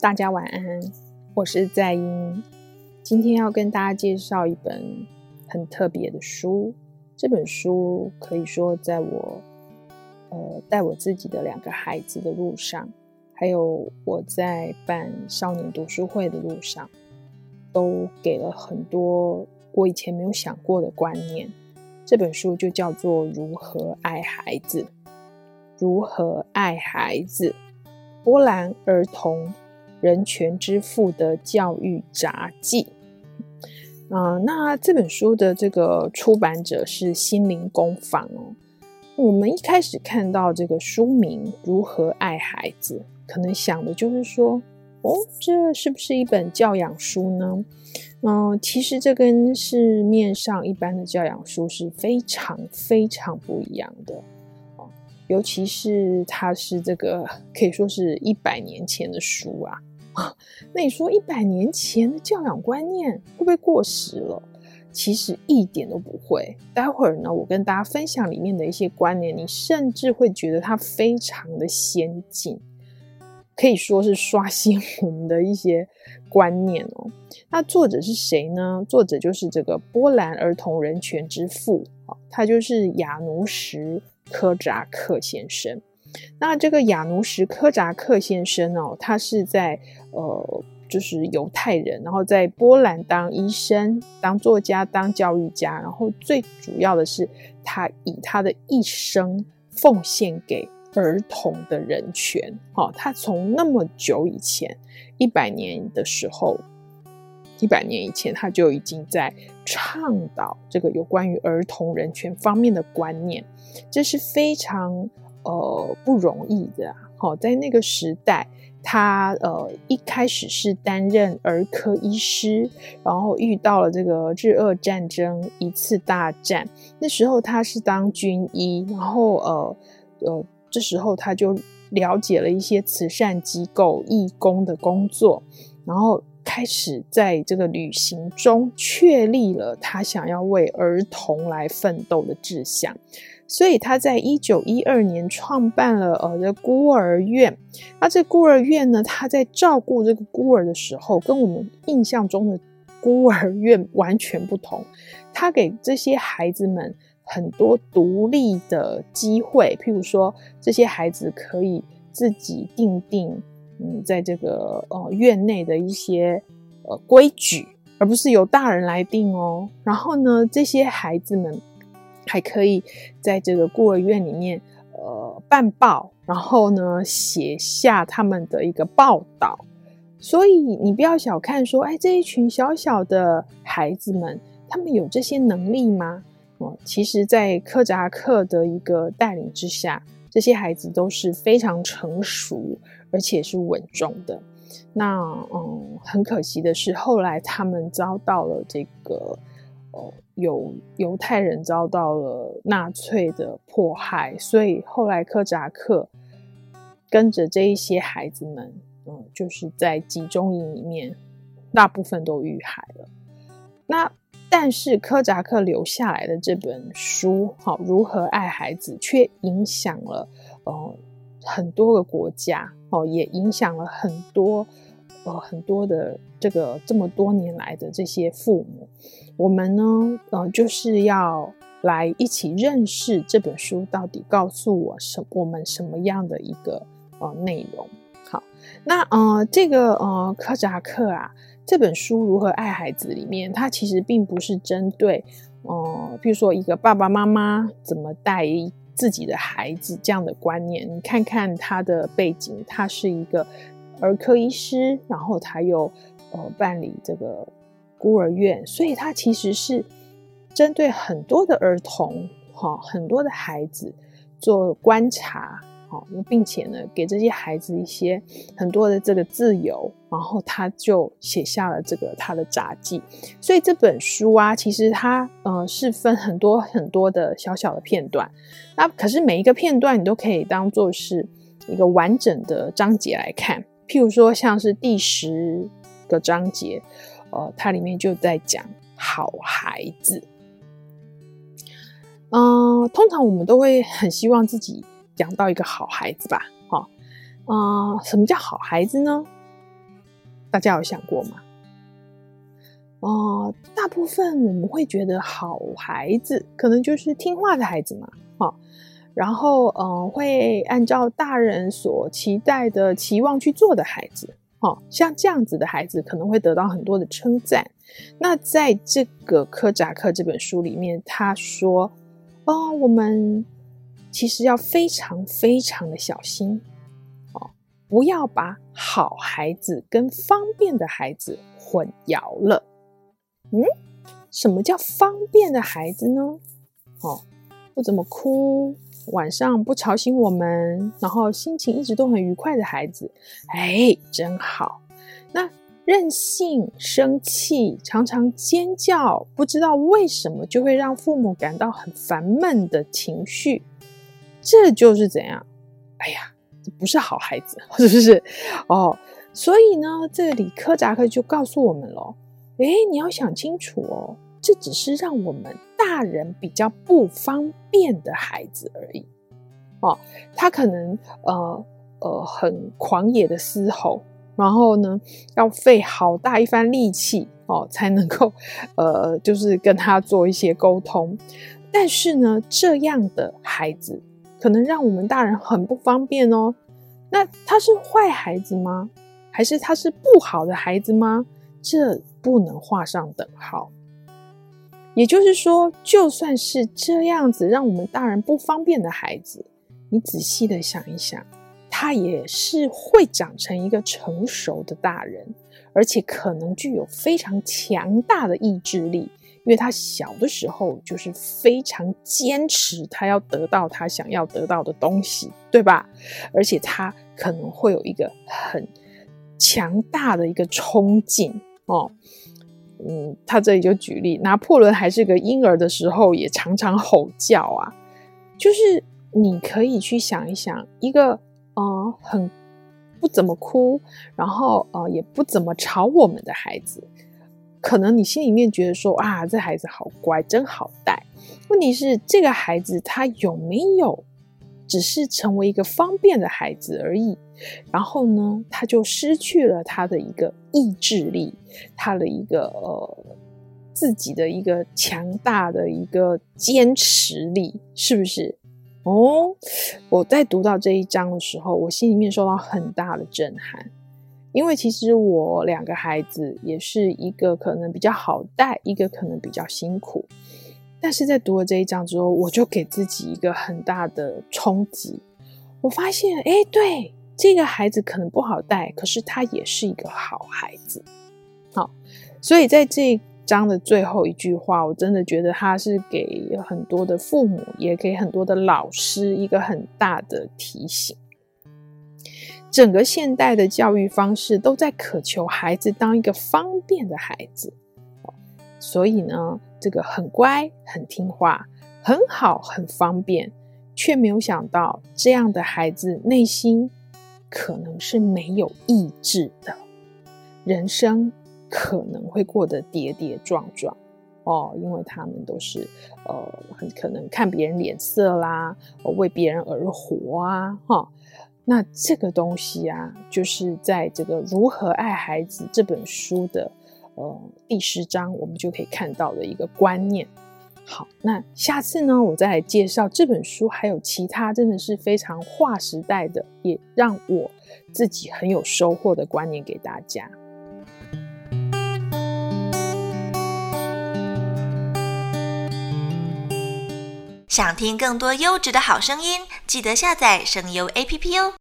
大家晚安，我是在英。今天要跟大家介绍一本很特别的书。这本书可以说在我呃带我自己的两个孩子的路上，还有我在办少年读书会的路上，都给了很多我以前没有想过的观念。这本书就叫做《如何爱孩子》，如何爱孩子，波兰儿童。人权之父的教育杂记，啊、那这本书的这个出版者是心灵工坊哦。我们一开始看到这个书名《如何爱孩子》，可能想的就是说，哦，这是不是一本教养书呢？嗯、其实这跟市面上一般的教养书是非常非常不一样的。尤其是它是这个可以说是一百年前的书，啊，那你说一百年前的教养观念会不会过时了？其实一点都不会。待会儿呢，我跟大家分享里面的一些观念，你甚至会觉得它非常的先进，可以说是刷新我们的一些观念哦。那作者是谁呢？作者就是这个波兰儿童人权之父啊，他就是亚努什。科扎克先生，那这个亚努什科扎克先生哦，他是在呃，就是犹太人，然后在波兰当医生、当作家、当教育家，然后最主要的是，他以他的一生奉献给儿童的人权。哦，他从那么久以前，一百年的时候。一百年以前，他就已经在倡导这个有关于儿童人权方面的观念，这是非常呃不容易的。好，在那个时代，他呃一开始是担任儿科医师，然后遇到了这个日俄战争一次大战，那时候他是当军医，然后呃呃这时候他就了解了一些慈善机构义工的工作，然后。开始在这个旅行中确立了他想要为儿童来奋斗的志向，所以他在一九一二年创办了呃这孤儿院。那这孤儿院呢，他在照顾这个孤儿的时候，跟我们印象中的孤儿院完全不同。他给这些孩子们很多独立的机会，譬如说，这些孩子可以自己定定。嗯，在这个呃院内的一些呃规矩，而不是由大人来定哦。然后呢，这些孩子们还可以在这个孤儿院里面呃办报，然后呢写下他们的一个报道。所以你不要小看说，哎，这一群小小的孩子们，他们有这些能力吗？哦，其实，在科扎克的一个带领之下，这些孩子都是非常成熟。而且是稳重的。那嗯，很可惜的是，后来他们遭到了这个呃，有犹太人遭到了纳粹的迫害，所以后来科扎克跟着这一些孩子们，嗯，就是在集中营里面，大部分都遇害了。那但是科扎克留下来的这本书，好，如何爱孩子，却影响了呃很多个国家。哦，也影响了很多，呃，很多的这个这么多年来的这些父母。我们呢，呃，就是要来一起认识这本书到底告诉我什我们什么样的一个呃内容。好，那呃，这个呃科扎克啊，这本书如何爱孩子里面，它其实并不是针对呃，比如说一个爸爸妈妈怎么带。自己的孩子这样的观念，你看看他的背景，他是一个儿科医师，然后他又呃办理这个孤儿院，所以他其实是针对很多的儿童，哈，很多的孩子做观察。好，并且呢，给这些孩子一些很多的这个自由，然后他就写下了这个他的札记。所以这本书啊，其实它呃是分很多很多的小小的片段。那可是每一个片段你都可以当做是一个完整的章节来看。譬如说，像是第十个章节，呃，它里面就在讲好孩子。嗯、通常我们都会很希望自己。讲到一个好孩子吧，哈、哦，啊、什么叫好孩子呢？大家有想过吗？哦、大部分我们会觉得好孩子可能就是听话的孩子嘛，好、哦，然后嗯会按照大人所期待的期望去做的孩子，哦，像这样子的孩子可能会得到很多的称赞。那在这个科扎克这本书里面，他说，哦，我们其实要非常非常的小心，哦，不要把好孩子跟方便的孩子混淆了。嗯，什么叫方便的孩子呢？哦，不怎么哭，晚上不吵醒我们，然后心情一直都很愉快的孩子，哎，真好。那任性、生气、常常尖叫，不知道为什么就会让父母感到很烦闷的情绪，这就是怎样？哎呀，这不是好孩子，是不是？哦，所以呢，这里科扎克就告诉我们了。哎，你要想清楚哦，这只是让我们大人比较不方便的孩子而已。哦，他可能呃呃很狂野的嘶吼，然后呢要费好大一番力气哦才能够呃就是跟他做一些沟通。但是呢，这样的孩子可能让我们大人很不方便哦。那他是坏孩子吗？还是他是不好的孩子吗？这不能画上等号。也就是说，就算是这样子让我们大人不方便的孩子，你仔细的想一想，他也是会长成一个成熟的大人，而且可能具有非常强大的意志力，因为他小的时候就是非常坚持，他要得到他想要得到的东西，对吧？而且他可能会有一个很强大的一个冲劲。哦，嗯，他这里就举例，拿破仑还是个婴儿的时候，也常常吼叫啊。就是你可以去想一想，一个呃很不怎么哭，然后呃也不怎么吵我们的孩子，可能你心里面觉得说啊，这孩子好乖，真好带。问题是，这个孩子他有没有？只是成为一个方便的孩子而已，然后呢，他就失去了他的一个意志力，他的一个呃自己的一个强大的一个坚持力，是不是？哦，我在读到这一章的时候，我心里面受到很大的震撼，因为其实我两个孩子也是一个可能比较好带，一个可能比较辛苦。但是在读了这一章之后，我就给自己一个很大的冲击。我发现，哎，对，这个孩子可能不好带，可是他也是一个好孩子。好，所以在这一章的最后一句话，我真的觉得他是给很多的父母，也给很多的老师一个很大的提醒。整个现代的教育方式都在渴求孩子当一个方便的孩子。所以呢，这个很乖、很听话、很好、很方便，却没有想到这样的孩子内心可能是没有意志的，人生可能会过得跌跌撞撞哦，因为他们都是呃，很可能看别人脸色啦，为别人而活啊，哈、那这个东西啊，就是在这个《如何爱孩子》这本书的。呃，第十章我们就可以看到的一个观念。好，那下次呢，我再来介绍这本书，还有其他真的是非常划时代的，也让我自己很有收获的观念给大家。想听更多优质的好声音，记得下载声优 APP 哦。